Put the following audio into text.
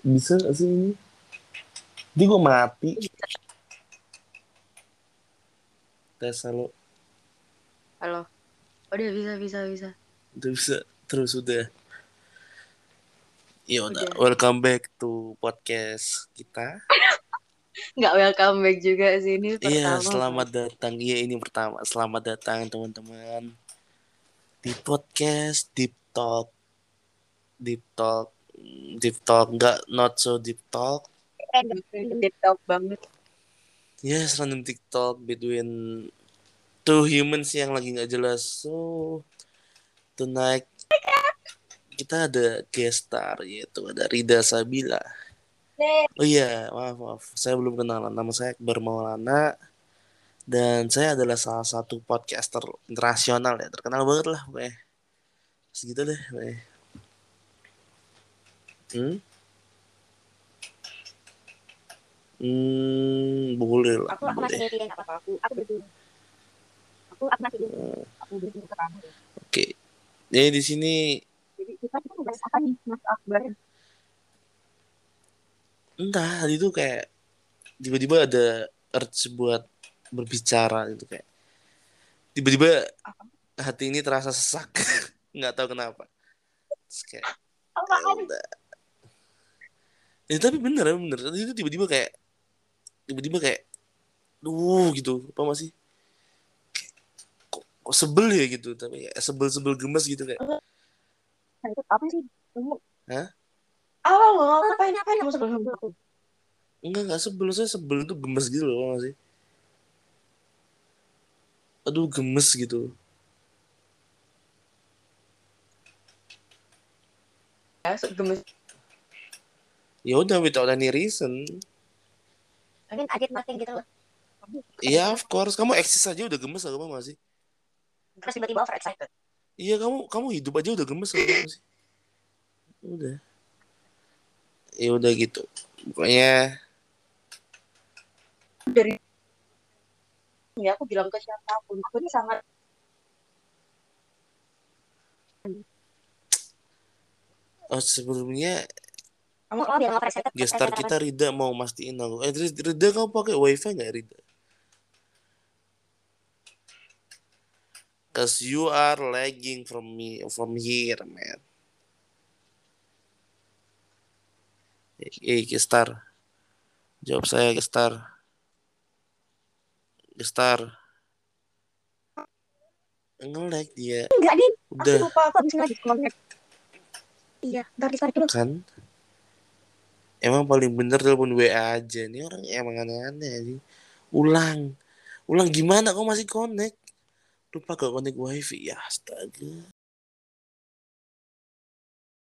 Bisa gak sih ini? Dia gue mati. Tes halo. Halo. Udah bisa bisa bisa. Udah bisa. Terus udah. Ya udah. Welcome back to podcast kita. Nggak welcome back juga sih ini Iya, pertama. selamat datang. Iya, ini pertama. Selamat datang teman-teman di podcast Deep Talk. Deep Talk. Deep Talk, nggak not so deep talk. Deep talk banget. Yes, random TikTok between two humans yang lagi nggak jelas. So tonight kita ada guest star yaitu ada Rida Sabila. Oh iya, maaf maaf, saya belum kenalan. Nama saya Akbar Maulana dan saya adalah salah satu podcaster internasional ya, terkenal banget lah pokoknya. Segitu deh, pokoknya. Hmm? Hmm, boleh lah, aku aku masih boleh. nggak apa-apa. Aku aku berdua aku aku masih aku berdua ke kamu Oke. Jadi di sini jadi kita mau bahas apa nih Mas Akbar? Entah tadi itu kayak tiba-tiba ada urge buat berbicara gitu kayak tiba-tiba hati ini terasa sesak. Nggak tahu kenapa. Terus kayak ya ya, tapi bener bener. Tadi itu tiba-tiba kayak tiba-tiba kayak duh gitu. Apa masih Kayak, kok, kok sebel ya gitu. Tapi kayak sebel-sebel gemes gitu kayak. Nah, itu apa sih? Kamu Hah? oh lo ngapain ngapain kamu sebelum aku enggak enggak sebel. Saya sebel tuh gemes gitu loh apa sih? Aduh gemes gitu. Ya, gemes. Ya udah without any reason mungkin kaget mati gitu loh Iya, of course. Kamu eksis aja udah gemes apa nggak sih? terus tiba-tiba over excited Iya, kamu kamu hidup aja udah gemes apa nggak sih? Udah. Ya udah gitu. Pokoknya Dari ya aku bilang ke siapa pun aku ini sangat oh, sebelumnya kamu oh bilang over excited gestar kita Rida mau mastiin aku. Eh, Rid- Rida kamu pakai wifi nggak Rida? Cause you are lagging from me from here, man. Eh, gestar. Jawab saya, gestar. Gestar. Nge-lag dia. enggak aku Udah lupa aku habis lagi connect iya ntar di dulu kan? Emang paling bener telepon WA aja. Nih orang emang aneh-aneh sih. Ulang. Ulang gimana kok masih connect? Lupa gak connect wifi? Ya astaga.